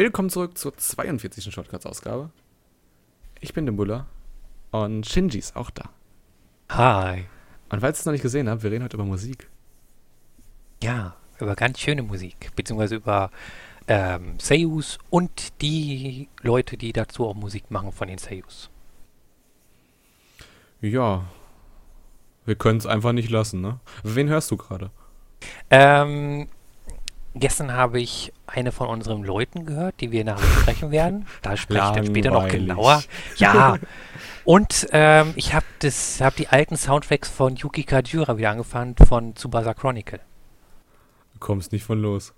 Willkommen zurück zur 42. Shortcuts-Ausgabe. Ich bin der Muller und Shinji ist auch da. Hi. Und falls ihr es noch nicht gesehen habt, wir reden heute über Musik. Ja, über ganz schöne Musik, beziehungsweise über ähm, Seiyus und die Leute, die dazu auch Musik machen von den Seiyus. Ja, wir können es einfach nicht lassen, ne? Wen hörst du gerade? Ähm, gestern habe ich eine von unseren Leuten gehört, die wir nachher besprechen werden. Da spreche ich dann später noch genauer. Ja. Und ähm, ich habe hab die alten Soundtracks von Yuki Kajura wieder angefangen von Tsubasa Chronicle. Du kommst nicht von los.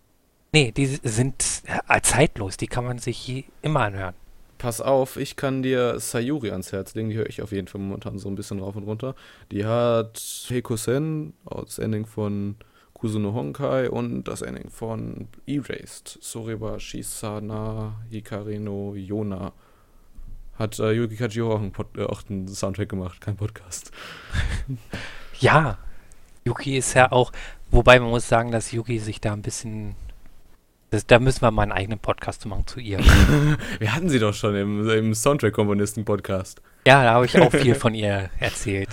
Nee, die sind äh, zeitlos, die kann man sich je- immer anhören. Pass auf, ich kann dir Sayuri ans Herz legen, die höre ich auf jeden Fall momentan so ein bisschen rauf und runter. Die hat Heiko-sen, das Ending von Kusuno Honkai und das Ending von Erased. Soreba Shisana Hikari no Yona. Hat äh, Yuki Kajiro auch äh, auch einen Soundtrack gemacht, kein Podcast. Ja, Yuki ist ja auch, wobei man muss sagen, dass Yuki sich da ein bisschen, das, da müssen wir mal einen eigenen Podcast machen zu ihr. Wir hatten sie doch schon im, im Soundtrack-Komponisten-Podcast. ja, da habe ich auch viel von ihr erzählt.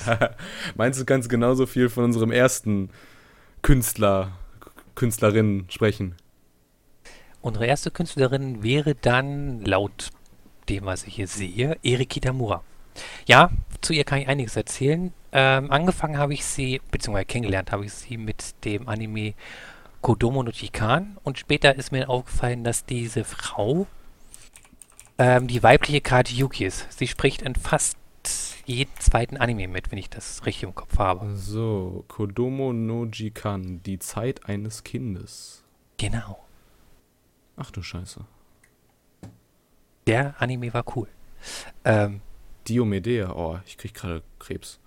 Meinst du, kannst genauso viel von unserem ersten Künstler, Künstlerin sprechen? Unsere erste Künstlerin wäre dann, laut dem, was ich hier sehe, Eri Kitamura. Ja, zu ihr kann ich einiges erzählen. Ähm, angefangen habe ich sie, beziehungsweise kennengelernt habe ich sie mit dem Anime Kodomo no Chikan und später ist mir aufgefallen, dass diese Frau ähm, die weibliche Karte Yuki ist. Sie spricht in fast jedem zweiten Anime mit, wenn ich das richtig im Kopf habe. So, Kodomo no Jikan, die Zeit eines Kindes. Genau. Ach du Scheiße. Der Anime war cool. Ähm, Diomedea, oh, ich krieg gerade Krebs.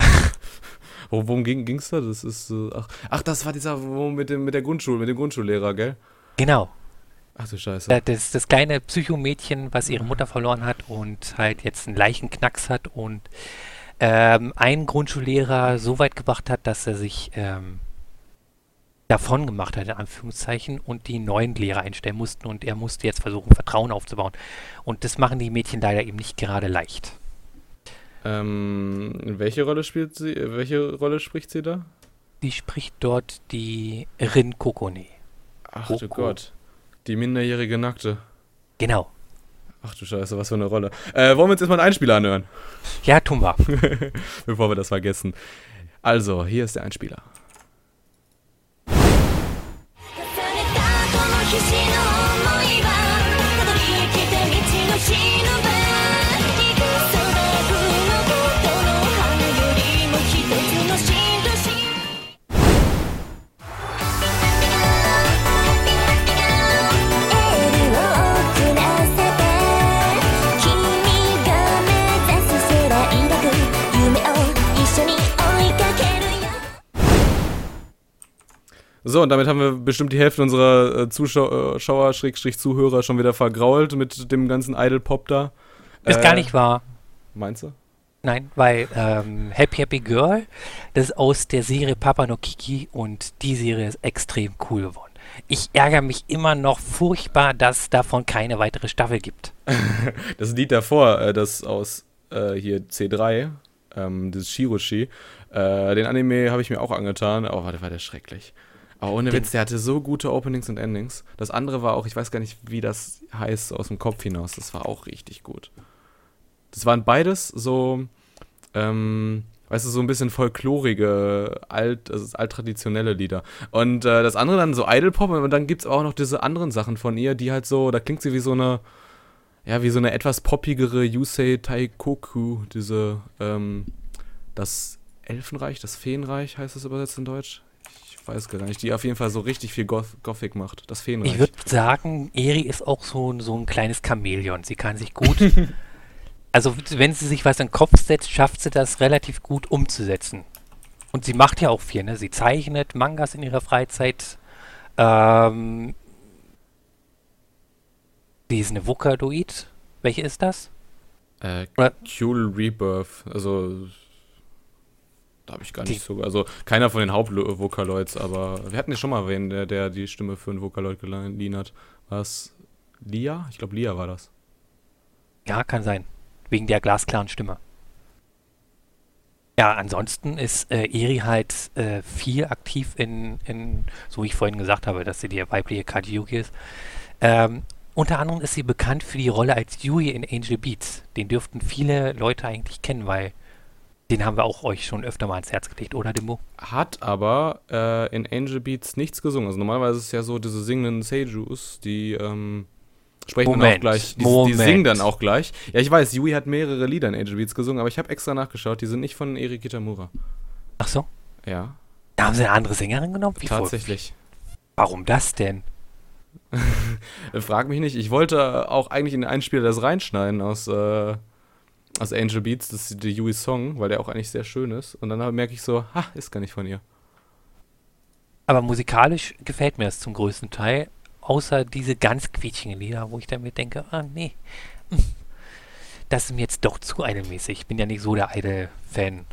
Wo- Worum ging, ging's da? Das ist, äh, ach, ach, das war dieser, wo mit dem, mit der Grundschule, mit dem Grundschullehrer, gell? genau. Ach du Scheiße. Da- Das, das kleine Psychomädchen, was ihre Mutter verloren hat und halt jetzt einen leichten Knacks hat und ähm, einen Grundschullehrer so weit gebracht hat, dass er sich ähm, davon gemacht hat, in Anführungszeichen, und die neuen Lehrer einstellen mussten und er musste jetzt versuchen, Vertrauen aufzubauen. Und das machen die Mädchen leider eben nicht gerade leicht. Ähm, welche Rolle spielt sie, äh, welche Rolle spricht sie da? Die spricht dort die Rin Kokone. Ach du Koko. Gott. Die minderjährige Nackte. Genau. Ach du Scheiße, was für eine Rolle. Äh, wollen wir uns jetzt mal einen Einspieler anhören? Ja, tun wir. bevor wir das vergessen. Also, hier ist der Einspieler. So, und damit haben wir bestimmt die Hälfte unserer äh, Zuschauer, Schrägstrich Zuhörer schon wieder vergrault mit dem ganzen Idol-Pop da. Ist Äh, gar nicht wahr. Meinst du? Nein, weil ähm, Happy Happy Girl, das ist aus der Serie Papa no Kiki und die Serie ist extrem cool geworden. Ich ärgere mich immer noch furchtbar, dass davon keine weitere Staffel gibt. Das Lied davor, äh, das aus äh, hier C3, ähm, das Shiroshi, äh, den Anime habe ich mir auch angetan. Oh, warte, war der schrecklich. Aber ohne Witz, der hatte so gute Openings und Endings. Das andere war auch, ich weiß gar nicht, wie das heißt, aus dem Kopf hinaus. Das war auch richtig gut. Das waren beides so, ähm, weißt du, so ein bisschen folklorige, alt, also alttraditionelle Lieder. Und äh, das andere dann so Idol-Pop und dann gibt es auch noch diese anderen Sachen von ihr, die halt so, da klingt sie wie so eine, ja, wie so eine etwas poppigere Yusei Taikoku, diese, ähm, das Elfenreich, das Feenreich heißt es übersetzt in Deutsch. Ich weiß gar nicht, die auf jeden Fall so richtig viel Goth Gothic macht, das Feenreich. Ich würde sagen, Eri ist auch so, ein- so ein kleines Chamäleon. Sie kann sich gut, also wenn sie sich was in den Kopf setzt, schafft sie das relativ gut umzusetzen. Und sie macht ja auch viel, ne? Sie zeichnet Mangas in ihrer Freizeit. Ähm, sie ist eine Vokadoid. Welche ist das? Äh, Oder- Cool Rebirth, also da habe ich gar Die- nicht so, also keiner von den Hauptvokaloids, aber wir hatten ja schon mal wen, der, der die Stimme für einen Vocaloid geliehen hat. Was? Lia? Ich glaube, Lia war das. Ja, kann sein. Wegen der glasklaren Stimme. Ja, ansonsten ist äh, Eri halt äh, viel aktiv in, in, so wie ich vorhin gesagt habe, dass sie die weibliche Yuki ist. Ähm, unter anderem ist sie bekannt für die Rolle als Yui in Angel Beats. Den dürften viele Leute eigentlich kennen, weil den haben wir auch euch schon öfter mal ans Herz gelegt, oder Demo? Hat aber äh, in Angel Beats nichts gesungen. Also normalerweise ist es ja so, diese singenden Seijus, die ähm, sprechen dann auch Moment, gleich. Die, die Moment. singen dann auch gleich. Ja, ich weiß, Yui hat mehrere Lieder in Angel Beats gesungen, aber ich habe extra nachgeschaut, die sind nicht von Eri Kitamura. Ach so? Ja, Da haben sie eine andere Sängerin genommen? Wie vor- tatsächlich. Warum das denn? Frag mich nicht. Ich wollte auch eigentlich in den Einspieler das reinschneiden aus, äh, aus Angel Beats, das ist der Yui Song, weil der auch eigentlich sehr schön ist. Und dann merke ich so, ha, ist gar nicht von ihr. Aber musikalisch gefällt mir das zum größten Teil, außer diese ganz quietschigen Lieder, wo ich dann mir denke, ah nee, das ist mir jetzt doch zu idolmäßig. Ich bin ja nicht so der Idol-Fan.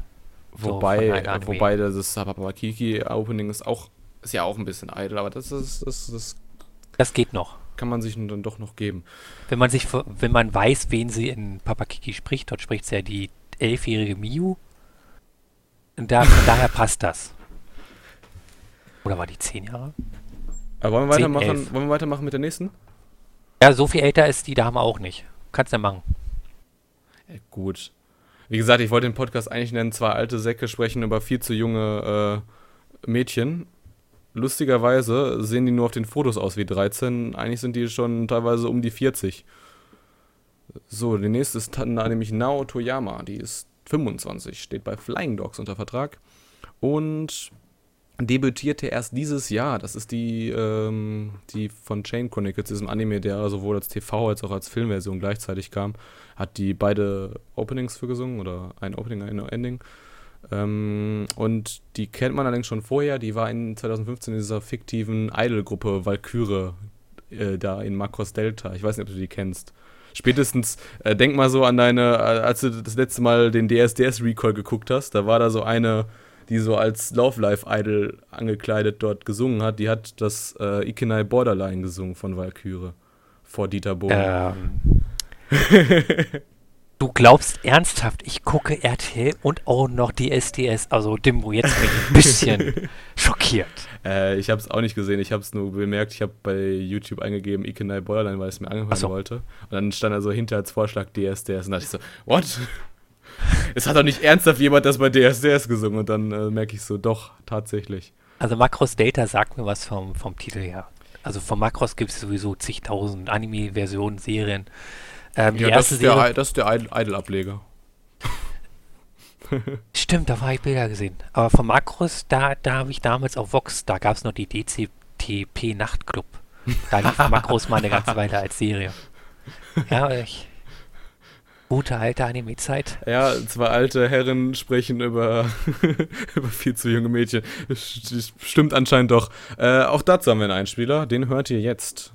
So Wobei, Anime. wobei das Sababakiki Opening ist auch, ist ja auch ein bisschen idle, aber das ist, das, das Das geht noch. Kann man sich dann doch noch geben. Wenn man sich, wenn man weiß, wen sie in Papakiki spricht, dort spricht sie ja die elfjährige Miu. Und da, von daher passt das. Oder war die zehn Jahre? Aber wollen wir weitermachen, elf. wollen wir weitermachen mit der nächsten? Ja, so viel älter ist die Dame auch nicht. Kannst du ja machen. Ja, gut. Wie gesagt, ich wollte den Podcast eigentlich nennen, zwei alte Säcke sprechen über viel zu junge äh, Mädchen. Lustigerweise sehen die nur auf den Fotos aus wie 13. Eigentlich sind die schon teilweise um die 40. So, die nächste ist dann nämlich Nao Toyama. Die ist 25, steht bei Flying Dogs unter Vertrag. Und debütierte erst dieses Jahr. Das ist die, ähm, die von Chain Chronicles, diesem Anime, der sowohl als TV als auch als Filmversion gleichzeitig kam. Hat die beide Openings für gesungen oder ein Opening, ein Ending. Ähm, und die kennt man allerdings schon vorher. Die war in 2015 in dieser fiktiven Idol-Gruppe Valkyrie äh, da in Makros Delta. Ich weiß nicht, ob du die kennst. Spätestens, äh, denk mal so an deine, äh, als du das letzte Mal den DSDS Recall geguckt hast, da war da so eine, die so als Love Life Idol angekleidet dort gesungen hat. Die hat das äh, Ikenai Borderline gesungen von Valkyrie vor Dieter Bohlen. Ähm, du glaubst ernsthaft, ich gucke RTL und auch noch die SDS. Also Dimbo, jetzt bin ich ein bisschen schockiert. Äh, ich habe es auch nicht gesehen, ich habe es nur bemerkt. Ich habe bei YouTube eingegeben Ikenai Borderline, weil ich es mir anhören Ach so. wollte. Und dann stand da so hinter als Vorschlag DSDS. Und da dachte ich so, what? es hat doch nicht ernsthaft jemand das bei DSDS gesungen. Und dann äh, merke ich so, doch, tatsächlich. Also Macros Data sagt mir was vom, vom Titel her. Also von Macros gibt es sowieso zigtausend Anime-Versionen, Serien. Ähm, Ja, das ist der, Serie, das ist der Idol-Ableger. stimmt, da habe ich Bilder gesehen. Aber von Macros, da, da habe ich damals auf Vox, da gab es noch die DCTP Nachtclub. Da lief Macros mal eine ganze Weile als Serie. Ja, ich, gute alte Anime-Zeit. Ja, zwei alte Herren sprechen über, über viel zu junge Mädchen. St- Stimmt anscheinend doch. Äh, auch dazu haben wir einen Einspieler, den hört ihr jetzt.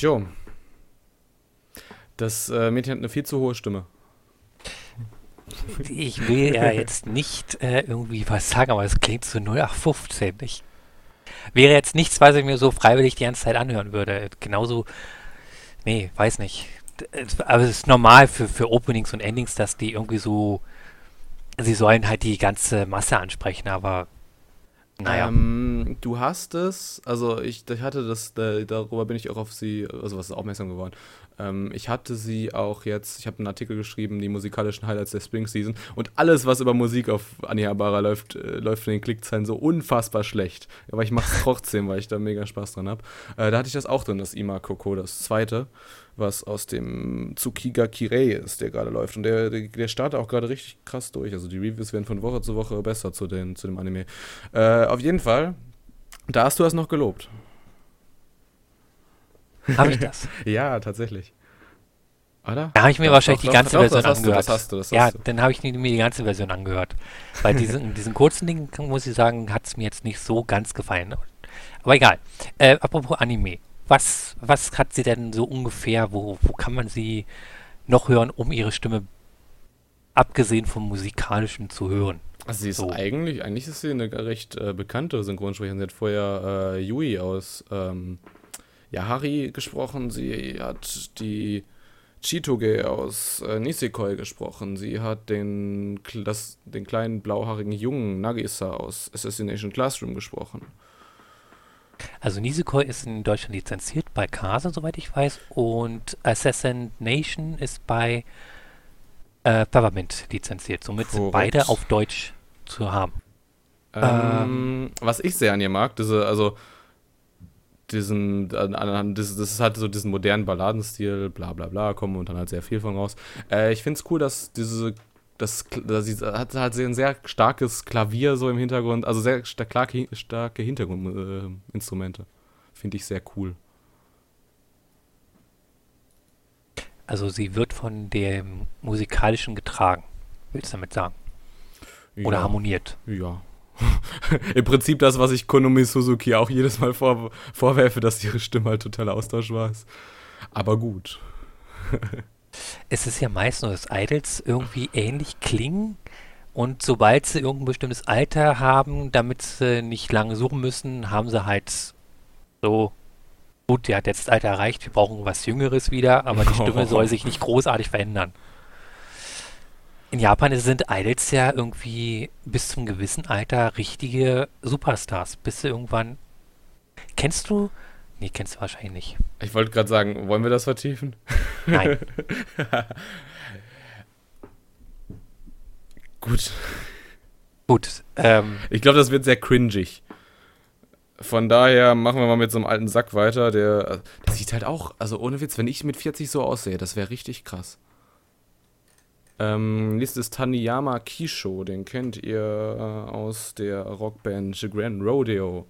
ド Tjo. Das äh, Mädchen hat eine viel zu hohe Stimme. Ich will ja jetzt nicht äh, irgendwie was sagen, aber es klingt so 0815. Ich, wäre jetzt nichts, was ich mir so freiwillig die ganze Zeit anhören würde. Genauso, nee, weiß nicht. Aber es ist normal für, für Openings und Endings, dass die irgendwie so, sie sollen halt die ganze Masse ansprechen, aber naja. Ähm, du hast es, also ich, ich hatte das, äh, darüber bin ich auch auf sie, also was ist aufmerksam geworden. Ähm, ich hatte sie auch jetzt, ich habe einen Artikel geschrieben, die musikalischen Highlights der Spring Season und alles, was über Musik auf Anihabara läuft, äh, läuft von den Klickzahlen so unfassbar schlecht. Aber ich mache es trotzdem, weil ich da mega Spaß dran habe. Äh, da hatte ich das auch drin, das Ima Koko, das zweite, was aus dem Tsukiga Kirei ist, der gerade läuft. Und der, der, der startet auch gerade richtig krass durch. Also die Reviews werden von Woche zu Woche besser zu, den, zu dem Anime. Äh, auf jeden Fall, da hast du das noch gelobt. Habe ich das? Ja, tatsächlich. Oder? Da habe ich mir Doch, wahrscheinlich doch, die ganze doch, Version das hast du, angehört. das hast du, das ja, hast du. dann habe ich mir die ganze Version angehört. Bei diesen, diesen kurzen Dingen, muss ich sagen, hat es mir jetzt nicht so ganz gefallen. Aber egal. Äh, apropos Anime. Was, was hat sie denn so ungefähr, wo, wo kann man sie noch hören, um ihre Stimme, abgesehen vom musikalischen, zu hören? Also sie ist So. eigentlich, eigentlich ist sie eine recht äh, bekannte Synchronsprecherin. Sie hat vorher äh, Yui aus ähm, Yahari gesprochen. Sie hat die Chitoge aus äh, Nisekoi gesprochen. Sie hat den, das, den kleinen blauhaarigen Jungen Nagisa aus Assassination Classroom gesprochen. Also Nisekoi ist in Deutschland lizenziert bei Kase, soweit ich weiß, und Assassin Nation ist bei äh, Peppermint lizenziert. Somit sind Korrekt. beide auf Deutsch zu haben. Ähm, was ich sehr an ihr mag, diese, also diesen, das, das ist halt so diesen modernen Balladenstil, bla bla bla, kommen und dann halt sehr viel von raus. Äh, ich finde es cool, dass diese, das, sie hat halt ein sehr starkes Klavier so im Hintergrund, also sehr starke, starke Hintergrundinstrumente. Finde ich sehr cool. Also sie wird von dem Musikalischen getragen, willst du damit sagen? Oder ja, harmoniert. Ja. Im Prinzip das, was ich Konomi Suzuki auch jedes Mal vor, vorwerfe, dass ihre Stimme halt totaler Austausch war. Ist. Aber gut. Es ist ja meist nur, dass Idols irgendwie ähnlich klingen und sobald sie irgendein bestimmtes Alter haben, damit sie nicht lange suchen müssen, haben sie halt so, gut, der hat jetzt das Alter erreicht, wir brauchen was Jüngeres wieder, aber die Stimme soll sich nicht großartig verändern. In Japan sind Idols ja irgendwie bis zum gewissen Alter richtige Superstars, bis sie irgendwann... Kennst du? Nee, kennst du wahrscheinlich nicht. Ich wollte gerade sagen, wollen wir das vertiefen? Nein. Gut. Gut, ähm, Ich glaube, das wird sehr cringig. Von daher machen wir mal mit so einem alten Sack weiter, der, der sieht halt auch, also ohne Witz, wenn ich mit 40 so aussehe, das wäre richtig krass. Ähm, nächstes ist Taniyama Kisho, den kennt ihr äh, aus der Rockband The Grand Rodeo.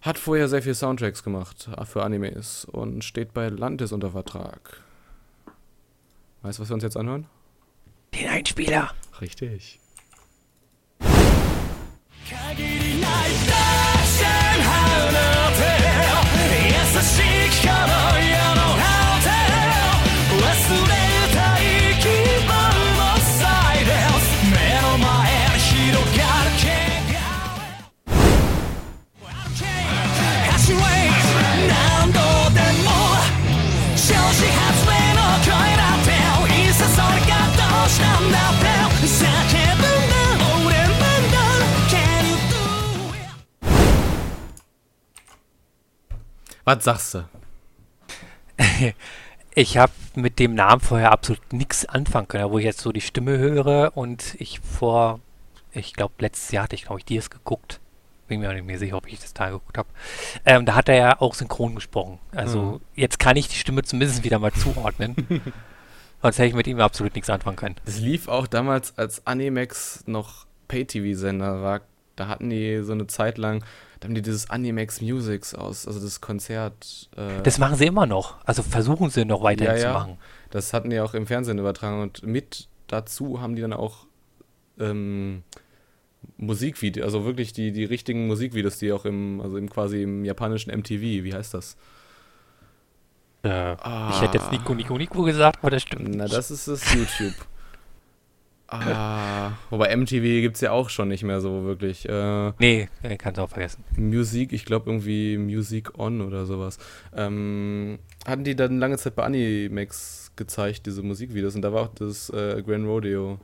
Hat vorher sehr viel Soundtracks gemacht äh, für Animes und steht bei Lantis unter Vertrag. Weißt du, was wir uns jetzt anhören? den Einspieler. Richtig. 限 Was sagst du? Ich habe mit dem Namen vorher absolut nichts anfangen können, wo ich jetzt so die Stimme höre und ich vor, ich glaube, letztes Jahr hatte ich, glaube ich, Dias geguckt. Bin mir auch nicht mehr sicher, ob ich das Teil geguckt habe. Ähm, da hat er ja auch synchron gesprochen. Also Mhm. jetzt kann ich die Stimme zumindest wieder mal zuordnen. Sonst hätte ich mit ihm absolut nichts anfangen können. Es lief auch damals, als Animax noch Pay-TV-Sender war. Da hatten die so eine Zeit lang, da haben die dieses Animax Musics aus, also das Konzert. Äh, Das machen sie immer noch. Also versuchen sie noch weiterhin Ja, ja. zu machen. das hatten die auch im Fernsehen übertragen und mit dazu haben die dann auch ähm, Musikvideos, also wirklich die, die richtigen Musikvideos, die auch im, also im quasi im japanischen MTV, wie heißt das? Äh, Ah. Ich hätte jetzt Nico, Nico, Nico gesagt, aber das stimmt. Na, das ist das YouTube. Ah, wobei MTV gibt es ja auch schon nicht mehr so wirklich. Äh, Nee, kannst du auch vergessen. Musik, ich glaube irgendwie Music On oder sowas. Ähm, hatten die dann lange Zeit bei Animax gezeigt, diese Musikvideos. Und da war auch das äh, Grand Rodeo.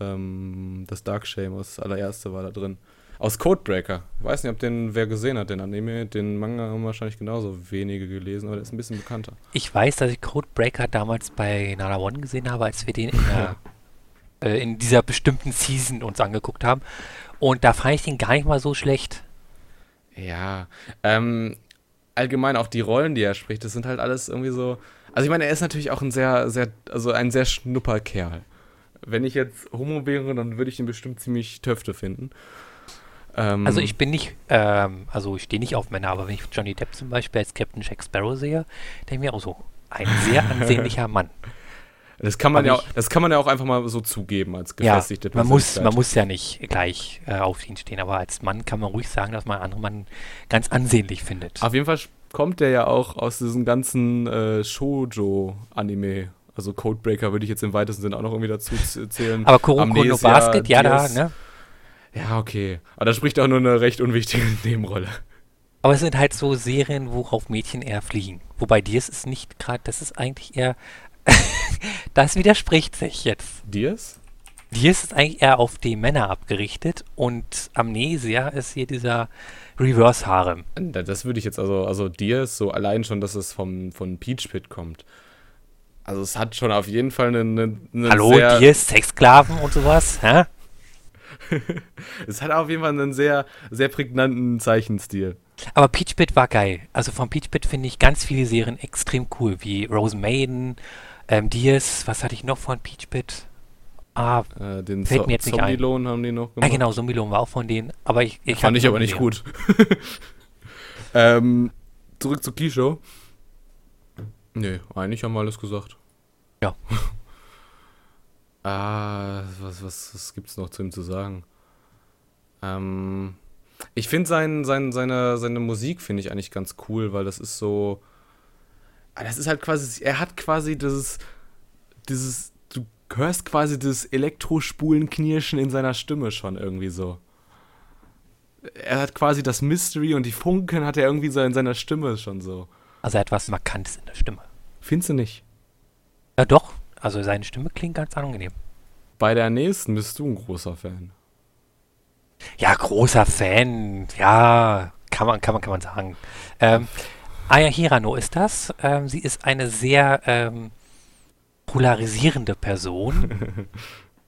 Ähm, das Dark Shame, das allererste war da drin. Aus Codebreaker. Ich weiß nicht, ob den wer gesehen hat, den Anime. Den Manga haben wahrscheinlich genauso wenige gelesen, aber der ist ein bisschen bekannter. Ich weiß, dass ich Codebreaker damals bei Nana One gesehen habe, als wir den in, der, äh, in dieser bestimmten Season uns angeguckt haben. Und da fand ich den gar nicht mal so schlecht. Ja, ähm, allgemein auch die Rollen, die er spricht, das sind halt alles irgendwie so. Also ich meine, er ist natürlich auch ein sehr, sehr, also ein sehr Schnupperkerl. Wenn ich jetzt Homo wäre, dann würde ich ihn bestimmt ziemlich Töfte finden. Ähm, Also ich bin nicht, ähm, also ich stehe nicht auf Männer, aber wenn ich Johnny Depp zum Beispiel als Captain Jack Sparrow sehe, denke ich mir auch so, ein sehr ansehnlicher Mann. Das kann man ja, auch, das kann man ja auch einfach mal so zugeben als Ja, gefestigte man muss, man muss ja nicht gleich äh, auf ihn stehen, aber als Mann kann man ruhig sagen, dass man einen anderen Mann ganz ansehnlich findet. Auf jeden Fall kommt der ja auch aus diesem ganzen äh, Shoujo-Anime. Also Codebreaker würde ich jetzt im weitesten Sinne auch noch irgendwie dazu zählen. aber Kuroko no Basket, ja, da, ne? Ja, okay. Aber da spricht auch nur eine recht unwichtige Nebenrolle. Aber es sind halt so Serien, worauf Mädchen eher fliegen. Wobei dir ist es nicht gerade, das ist eigentlich eher, das widerspricht sich jetzt. Diaz? Dir ist eigentlich eher auf die Männer abgerichtet und Amnesia ist hier dieser Reverse-Harem. Da- Das würde ich jetzt also, also Diaz, so allein schon, dass es vom, von Peach Pit kommt. Also es hat schon auf jeden Fall einen, einen, einen Hallo, sehr, dir ist Sexsklaven und sowas, hä? es hat auf jeden Fall einen sehr, sehr prägnanten Zeichenstil. Aber Peach Pit war geil. Also von Peach Pit finde ich ganz viele Serien extrem cool, wie Rose Maiden, ähm, Diaz, was hatte ich noch von Peach Pit? Ah, Äh, den Fällt so mir jetzt nicht ein. Zombie-Lohn haben die noch ah gemacht. genau, Zombie-Lohn war auch von denen, aber ich, ich Fand ich aber nicht gut. ähm, zurück zu Kisho. Nee, eigentlich haben wir alles gesagt. Ja. ah, was, was, was gibt's noch zu ihm zu sagen? Ähm, ich finde sein, sein, seine, seine Musik finde ich eigentlich ganz cool, weil das ist so. Ah, Das ist halt quasi, er hat quasi dieses, dieses, du hörst quasi das Elektrospulenknirschen in seiner Stimme schon irgendwie so er hat quasi das Mystery und die Funken hat er irgendwie so in seiner Stimme schon so. Also er hat was Markantes in der Stimme. Findest du nicht? Ja doch, also seine Stimme klingt ganz angenehm. Bei der nächsten bist du ein großer Fan. Ja, großer Fan. Ja, kann man, kann man, kann man sagen. Ähm, Aya Hirano ist das. Ähm, sie ist eine sehr ähm, polarisierende Person.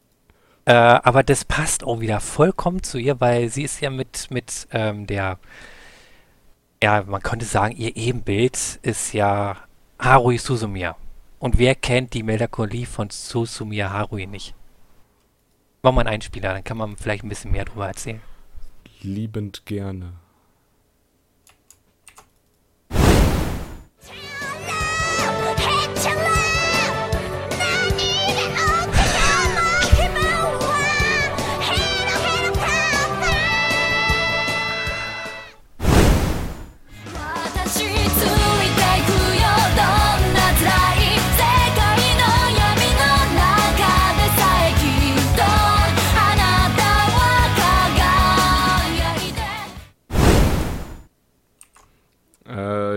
äh, aber das passt auch wieder vollkommen zu ihr, weil sie ist ja mit, mit ähm, der, ja, man könnte sagen, ihr Ebenbild ist ja Harui Suzumiya. Und wer kennt die Melancholie von Susumiya Harui nicht? Mach mal einen Einspieler, dann kann man vielleicht ein bisschen mehr drüber erzählen. Liebend gerne.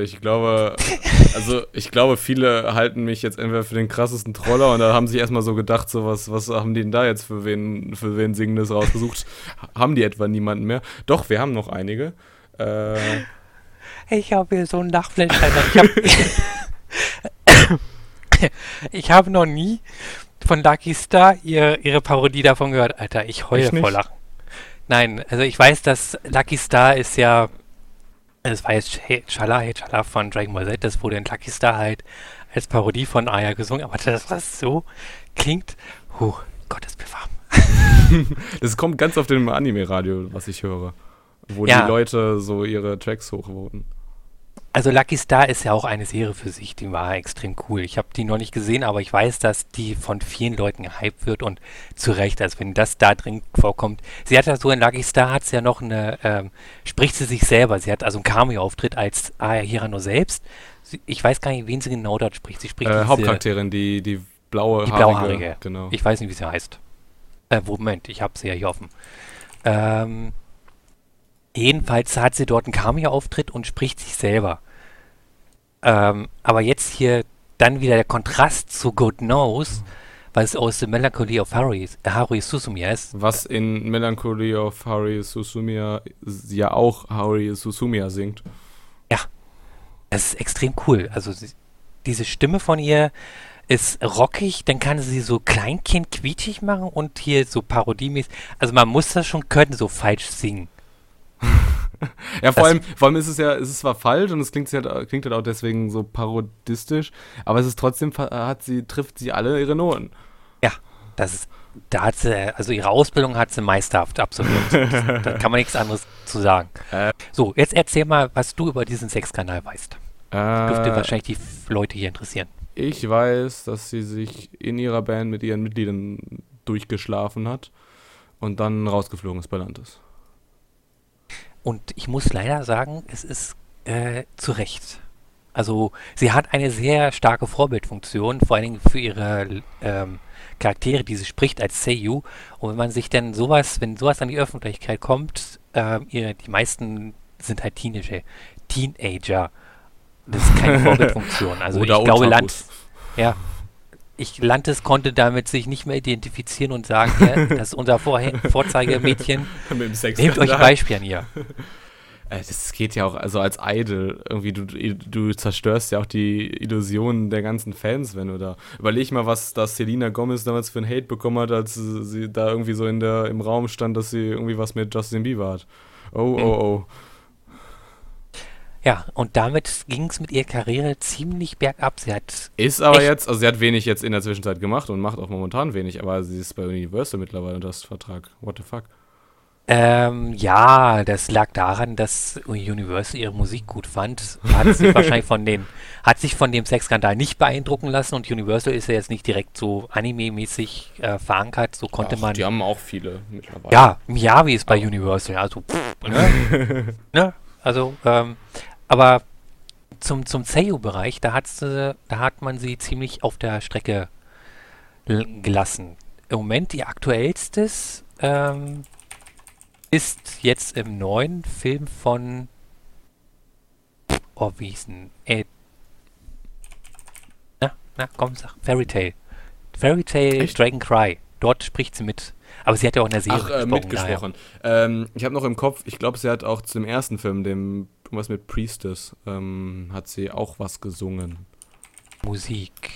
Ich glaube, also ich glaube, viele halten mich jetzt entweder für den krassesten Troller und da haben sich erstmal so gedacht, so was, was haben die denn da jetzt für wen, für wen Singendes rausgesucht? haben die etwa niemanden mehr? Doch, wir haben noch einige. Äh, Ich habe hier so einen Lachflash, Alter. Ich habe ich hab noch nie von Lucky Star ihr, ihre Parodie davon gehört. Alter, ich heule nicht? vor Lachen. Nein, also ich weiß, dass Lucky Star ist ja, das war jetzt Chala, Hey Chala von Dragon Ball Z, das wurde in Lucky Star halt als Parodie von Aya gesungen, aber das, was so klingt, huh, Gottes bewahren. das kommt ganz auf dem Anime-Radio, was ich höre. Wo Ja. die Leute so ihre Tracks hochvoten. Also Lucky Star ist ja auch eine Serie für sich, die war extrem cool. Ich habe die noch nicht gesehen, aber ich weiß, dass die von vielen Leuten gehypt wird und zu Recht, also wenn das da drin vorkommt. Sie hat ja so in Lucky Star hat sie ja noch eine, ähm, spricht sie sich selber. Sie hat also einen Cameo-Auftritt als Aya Hirano selbst. Sie, ich weiß gar nicht, wen sie genau dort spricht. Sie spricht Äh, diese- Hauptcharakterin, die, die blaue die haarige, blauhaarige. Genau. Ich weiß nicht, wie sie heißt. Äh, Moment, ich habe sie ja hier offen. Ähm, jedenfalls hat sie dort einen Cameo-Auftritt und spricht sich selber. Ähm, aber jetzt hier dann wieder der Kontrast zu Good Knows, weil es aus The Melancholy of Harry, Harui Susumiya ist. Was in Melancholy of Haruhi Susumiya ja auch Haruhi Susumiya singt. Es ist extrem cool. Also sie, diese Stimme von ihr ist rockig, dann kann sie so Kleinkind quietschig machen und hier so parodiemäßig. Also man muss das schon können, so falsch singen. Ja, vor Das- allem, vor allem ist es ja, es ist zwar falsch und es klingt halt, klingt halt auch deswegen so parodistisch, aber es ist trotzdem, hat sie, trifft sie alle ihre Noten. Ja, das ist da hat sie, also ihre Ausbildung hat sie meisterhaft absolviert. Das- da kann man nichts anderes zu sagen. Äh. So, jetzt erzähl mal, was du über diesen Sexkanal weißt. Dürfte Äh, wahrscheinlich die Leute hier interessieren. ich weiß, dass sie sich in ihrer Band mit ihren Mitgliedern durchgeschlafen hat und dann rausgeflogen ist bei Landes. Und ich muss leider sagen, es ist äh, zu Recht. Also sie hat eine sehr starke Vorbildfunktion, vor allen Dingen für ihre ähm, Charaktere, die sie spricht als Seiyu. Und wenn man sich denn sowas, wenn sowas an die Öffentlichkeit kommt, ähm, ihr, die meisten sind halt Teenager. Teenager. Das ist keine Vorbildfunktion. Also Oder ich glaube, Land, ja, ich, Lantes konnte damit sich nicht mehr identifizieren und sagen, ja, das ist unser Vorhe Vorzeigemädchen. Nehmt euch ein Beispiel an ihr. Das geht ja auch, also als Idol, irgendwie, du, du zerstörst ja auch die Illusionen der ganzen Fans, wenn du da. Überleg mal, was da Selena Gomez damals für ein Hate bekommen hat, als sie da irgendwie so in der, im Raum stand, dass sie irgendwie was mit Justin Bieber hat. Oh, oh, oh. Ja, und damit ging es mit ihrer Karriere ziemlich bergab. Sie hat, Ist aber jetzt, also sie hat wenig jetzt in der Zwischenzeit gemacht und macht auch momentan wenig, aber sie ist bei Universal mittlerweile unter das Vertrag. What the fuck? ähm, ja, das lag daran, dass Universal ihre Musik gut fand. Hat sich wahrscheinlich von den, hat sich von dem Sexskandal nicht beeindrucken lassen und Universal ist ja jetzt nicht direkt so anime-mäßig äh, verankert. So konnte Ach, man. Die haben auch viele mittlerweile. Ja, Miyavi ist bei Universal, also pff, ne? ne? Also, ähm, aber zum, zum Seiyu-Bereich, da, hat sie- da hat man sie ziemlich auf der Strecke gelassen. Im Moment ihr aktuellstes ähm, ist jetzt im neuen Film von oh, wie hieß denn? Äh, na, na, komm, sag, Fairy Tail. Fairy Tail Echt? Dragon Cry. Dort spricht sie mit. Aber sie hat ja auch in der Serie Ach, äh, mitgesprochen. Ähm, ich habe noch im Kopf, ich glaube, sie hat auch zum ersten Film, dem irgendwas mit Priestess, ähm, hat sie auch was gesungen. Musik.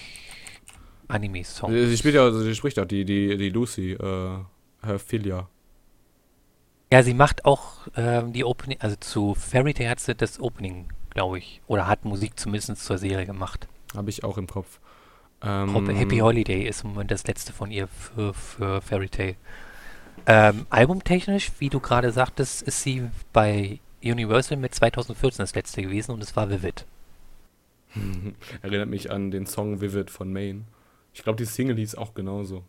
Anime-Song. Sie sie spielt ja, also sie spricht auch die, die, die Lucy, äh, Herphilia. Ja, sie macht auch ähm, die Opening, also zu Fairy Tail hat sie das Opening, glaube ich. Oder hat Musik zumindest zur Serie gemacht. Habe ich auch im Kopf. Ähm, Happy Holiday ist im Moment das letzte von ihr für, für Fairy Tail. Ähm, albumtechnisch, wie du gerade sagtest, ist sie bei Universal mit 2014 das letzte gewesen und es war Vivid. Erinnert mich an den Song Vivid von Maine. Ich glaube, die Single hieß auch genauso.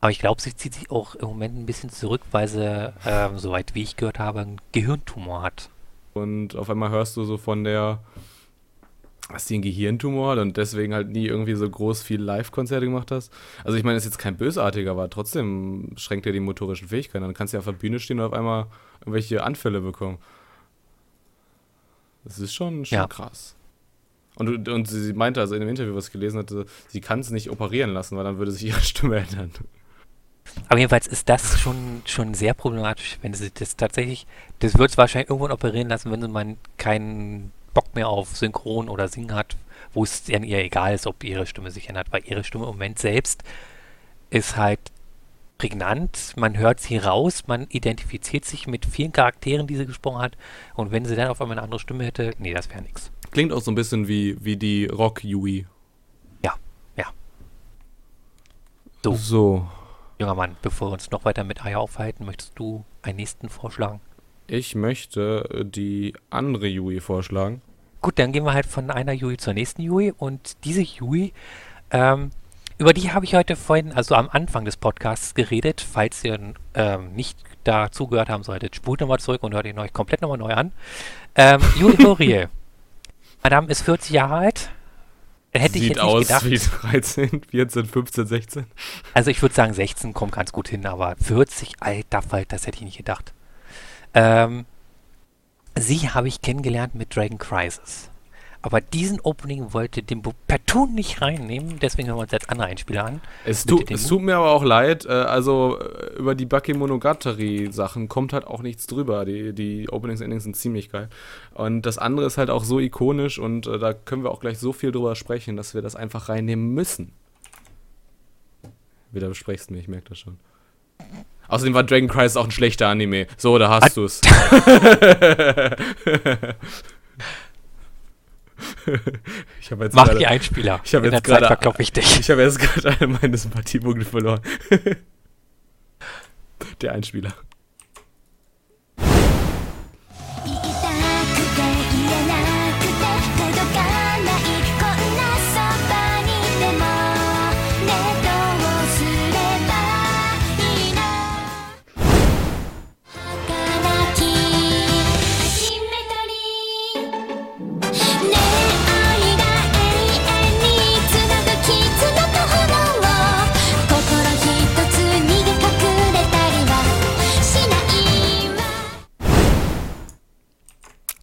Aber ich glaube, sie zieht sich auch im Moment ein bisschen zurück, weil sie, ähm, soweit wie ich gehört habe, einen Gehirntumor hat. Und auf einmal hörst du so von der, dass die einen Gehirntumor hat und deswegen halt nie irgendwie so groß viel Live-Konzerte gemacht hast. Also ich meine, das ist jetzt kein bösartiger, aber trotzdem schränkt er die motorischen Fähigkeiten. Dann kannst du ja auf der Bühne stehen und auf einmal irgendwelche Anfälle bekommen. Das ist schon, schon Ja. krass. Und, und sie meinte also in dem Interview, was ich gelesen hatte, sie kann es nicht operieren lassen, weil dann würde sich ihre Stimme ändern. Aber jedenfalls ist das schon, schon sehr problematisch, wenn sie das tatsächlich, das wird es wahrscheinlich irgendwann operieren lassen, wenn sie mal keinen Bock mehr auf Synchron oder Singen hat, wo es dann ihr egal ist, ob ihre Stimme sich ändert, weil ihre Stimme im Moment selbst ist halt prägnant, man hört sie raus, man identifiziert sich mit vielen Charakteren, die sie gesprochen hat und wenn sie dann auf einmal eine andere Stimme hätte, nee, das wäre nix. Klingt auch so ein bisschen wie, wie die Rock-Yui. Ja, ja. So. so. Junger Mann, bevor wir uns noch weiter mit Eier aufhalten, möchtest du einen nächsten vorschlagen? Ich möchte äh, die andere Yui vorschlagen. Gut, dann gehen wir halt von einer Yui zur nächsten Yui. Und diese Yui, ähm, über die habe ich heute vorhin, also am Anfang des Podcasts geredet. Falls ihr ähm, nicht da zugehört haben solltet, spult nochmal zurück und hört ihn euch komplett nochmal neu an. Ähm, Yui Horie. Madame ist 40 Jahre alt. Hätte ich Sieht jetzt nicht aus gedacht. wie 13, 14, 15, 16. Also ich würde sagen 16 kommt ganz gut hin, aber 40, alter Falter, das hätte ich nicht gedacht. Ähm, sie habe ich kennengelernt mit Dragon Crisis. Aber diesen Opening wollte Dimbo partout nicht reinnehmen, deswegen hören wir uns jetzt andere Einspieler an. Es, tu, es tut mir aber auch leid, äh, also äh, über die Baki Monogatari Sachen kommt halt auch nichts drüber. Die, die Openings Endings sind ziemlich geil. Und das andere ist halt auch so ikonisch und äh, da können wir auch gleich so viel drüber sprechen, dass wir das einfach reinnehmen müssen. Wieder besprichst du mich, ich merke das schon. Außerdem war Dragon Crisis auch ein schlechter Anime. So, da hast du es. ich jetzt Mach gerade- die Einspieler. Ich habe jetzt gerade ich dich. Ich habe jetzt gerade eine meiner Sympathiepunkte verloren. Der Einspieler.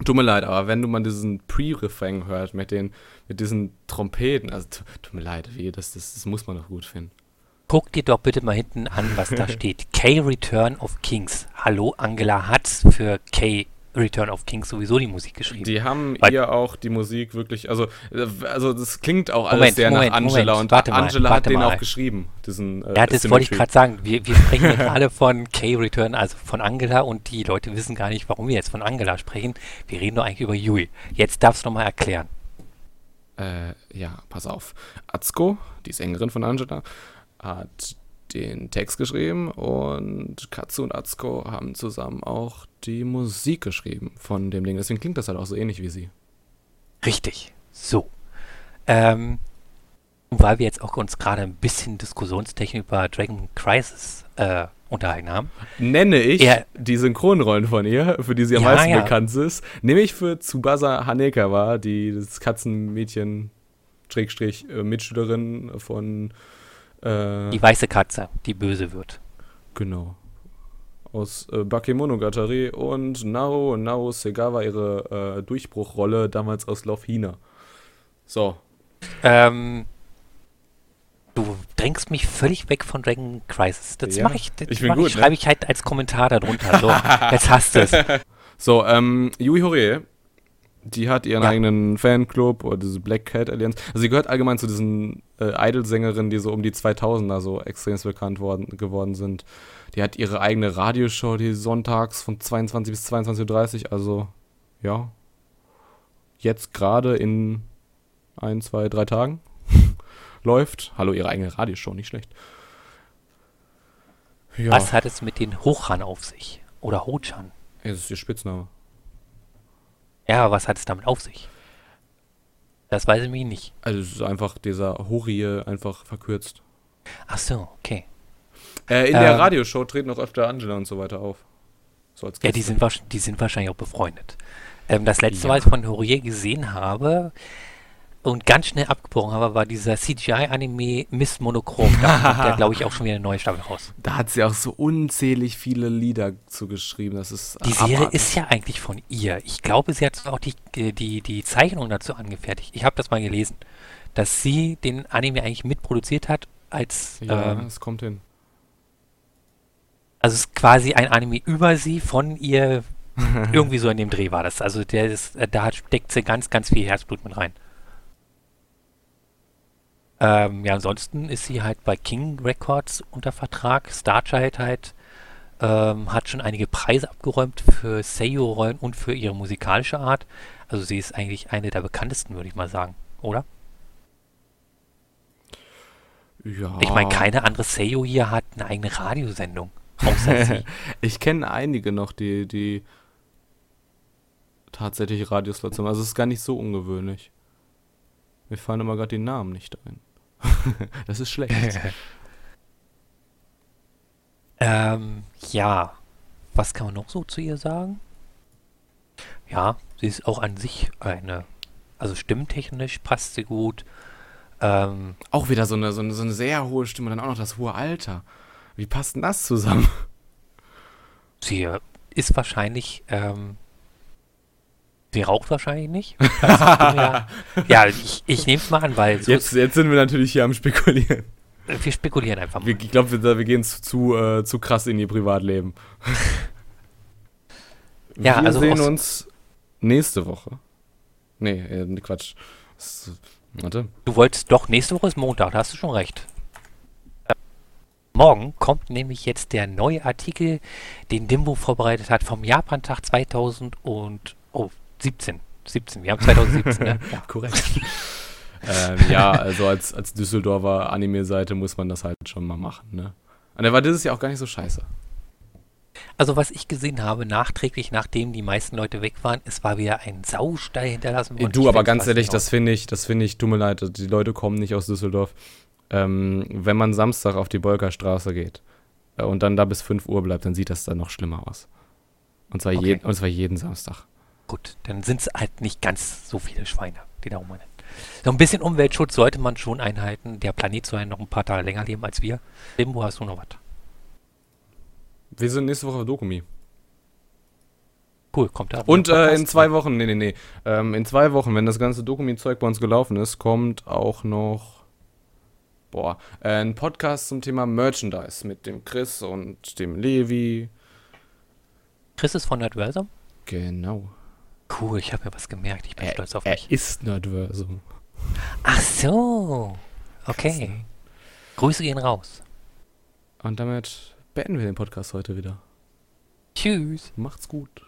Tut mir leid, aber wenn du mal diesen Pre-Refrain hört mit den, mit diesen Trompeten, also tu- tut mir leid, wie, das, das, das muss man doch gut finden. Guck dir doch bitte mal hinten an, was da steht. K Return of Kings. Hallo, Angela hat für K Return of Kings sowieso die Musik geschrieben. Die haben Weil- ihr auch die Musik wirklich, also, äh, also das klingt auch alles Moment, sehr Moment, nach Angela Moment, und warte mal, Angela hat warte den mal. auch geschrieben, diesen äh, ja, das wollte ich Symmetry. gerade sagen. Wir, wir sprechen ja gerade von K Return, also von Angela und die Leute wissen gar nicht, warum wir jetzt von Angela sprechen. Wir reden doch eigentlich über Yui. Jetzt darfst du nochmal erklären. Äh, ja, pass auf. Atsuko, die Sängerin von Angela, hat den Text geschrieben und Katsu und Atsuko haben zusammen auch die Musik geschrieben von dem Ding. Deswegen klingt das halt auch so ähnlich wie sie. Richtig. So. Ähm, und weil wir jetzt auch uns gerade ein bisschen Diskussionstechnik über Dragon Crisis äh, unterhalten haben. Nenne ich Ja. die Synchronrollen von ihr, für die sie am Ja, meisten ja. bekannt ist, nämlich für Tsubasa Hanekawa, die das Katzenmädchen, Schrägstrich, äh, Mitschülerin von, äh, Die weiße Katze, die böse wird. Genau. Aus äh, Bakemonogatari und Nao Nao Segawa ihre äh, Durchbruchrolle damals aus Love Hina. So. Ähm, du drängst mich völlig weg von Dragon Crisis. Das Ja, mache ich, das ich mach gut, ich, ne? schreibe ich halt als Kommentar darunter. So, jetzt hast du es. So, ähm, Yui Horie, die hat ihren Ja. eigenen Fanclub oder diese Black Cat Alliance. Also sie gehört allgemein zu diesen äh, Idol-Sängerinnen, die so um die 2000er so extrem bekannt worden, geworden sind. Die hat ihre eigene Radioshow, die sonntags von 22 bis 22.30 Uhr, also ja, jetzt gerade in ein, zwei, drei Tagen läuft. Hallo, ihre eigene Radioshow, nicht schlecht. Ja, Was hat es mit den Hochan auf sich? Oder Hochan? das ist ihr Spitzname. Ja, was hat es damit auf sich? Das weiß ich mich nicht. Also es ist einfach dieser Horie einfach verkürzt. Ach so, okay. Äh, in der Ähm. Radioshow treten auch öfter Angela und so weiter auf. So Ja, die sind, die sind wahrscheinlich auch befreundet. Ähm, das letzte, Ja. was ich von Hourier gesehen habe und ganz schnell abgebrochen habe, war dieser CGI-Anime Miss Monochrom. Da kommt ja, glaube ich, auch schon wieder eine neue Staffel raus. Da hat sie auch so unzählig viele Lieder zugeschrieben. Das ist Die Serie abartig. ist ja eigentlich von ihr. Ich glaube, sie hat auch die, die, die Zeichnung dazu angefertigt. Ich habe das mal gelesen, dass sie den Anime eigentlich mitproduziert hat, als Ja, ähm, es kommt hin. also es ist quasi ein Anime über sie von ihr. Irgendwie so in dem Dreh war das. Also der ist, äh, da steckt sie ganz, ganz viel Herzblut mit rein. Ähm, ja, ansonsten ist sie halt bei King Records unter Vertrag. Starchild halt ähm, hat schon einige Preise abgeräumt für Seiyu-Rollen und für ihre musikalische Art. Also sie ist eigentlich eine der bekanntesten, würde ich mal sagen, oder? Ja. Ich meine, keine andere Seiyu hier hat eine eigene Radiosendung. Außer sie. Ich kenne einige noch, die, die tatsächlich Radioslots haben. Also es ist gar nicht so ungewöhnlich. Mir fallen immer gerade die Namen nicht ein. das ist schlecht. Ähm, ja. Was kann man noch so zu ihr sagen? Ja, sie ist auch an sich eine, also stimmtechnisch passt sie gut. Ähm, auch wieder so eine, so, eine, so eine sehr hohe Stimme, dann auch noch das hohe Alter. Wie passt denn das zusammen? sie ist wahrscheinlich, ähm, sie raucht wahrscheinlich nicht. Mir- ja, ich, ich nehme es mal an, weil so Jetzt, jetzt sind wir natürlich hier am Spekulieren. wir spekulieren einfach mal. Wir, ich glaube, wir, wir gehen zu, zu, äh, zu krass in ihr Privatleben. Ja, wir also sehen uns nächste Woche. Nee, äh, Quatsch. Das, warte. Du wolltest doch, nächste Woche ist Montag, da hast du schon recht. Morgen kommt nämlich jetzt der neue Artikel, den Dimbo vorbereitet hat vom Japantag 2017. 17. Wir haben 2017, ne? Ja. Korrekt. ähm, ja, also als, als Düsseldorfer Anime-Seite muss man das halt schon mal machen, ne? Und der war dieses Jahr auch gar nicht so scheiße. Also was ich gesehen habe, nachträglich, nachdem die meisten Leute weg waren, es war wieder ein Saustall hinterlassen worden. du, aber ganz ehrlich, in das finde ich, das finde ich, tut mir leid, also die Leute kommen nicht aus Düsseldorf. Ähm, wenn man Samstag auf die Bolkerstraße geht äh, und dann da bis 5 Uhr bleibt, dann sieht das dann noch schlimmer aus. Und zwar, Okay. jeden, und zwar jeden Samstag. Gut, dann sind es halt nicht ganz so viele Schweine, die da rumrennen. So ein bisschen Umweltschutz sollte man schon einhalten. Der Planet soll ja noch ein paar Tage länger leben als wir. Limbo, hast du noch was? Wir sind nächste Woche Dokumi. Cool, kommt da. Und äh, in zwei Wochen, nee, nee, nee. Ähm, in zwei Wochen, wenn das ganze Dokumi-Zeug bei uns gelaufen ist, kommt auch noch, boah, äh, ein Podcast zum Thema Merchandise mit dem Chris und dem Levi. Chris ist von Nerdversum? Genau. Cool, ich habe mir was gemerkt. Ich bin stolz auf er mich. ist Nerdversum. Ach so. Okay. Grüße gehen raus. Und damit beenden wir den Podcast heute wieder. Tschüss. Macht's gut.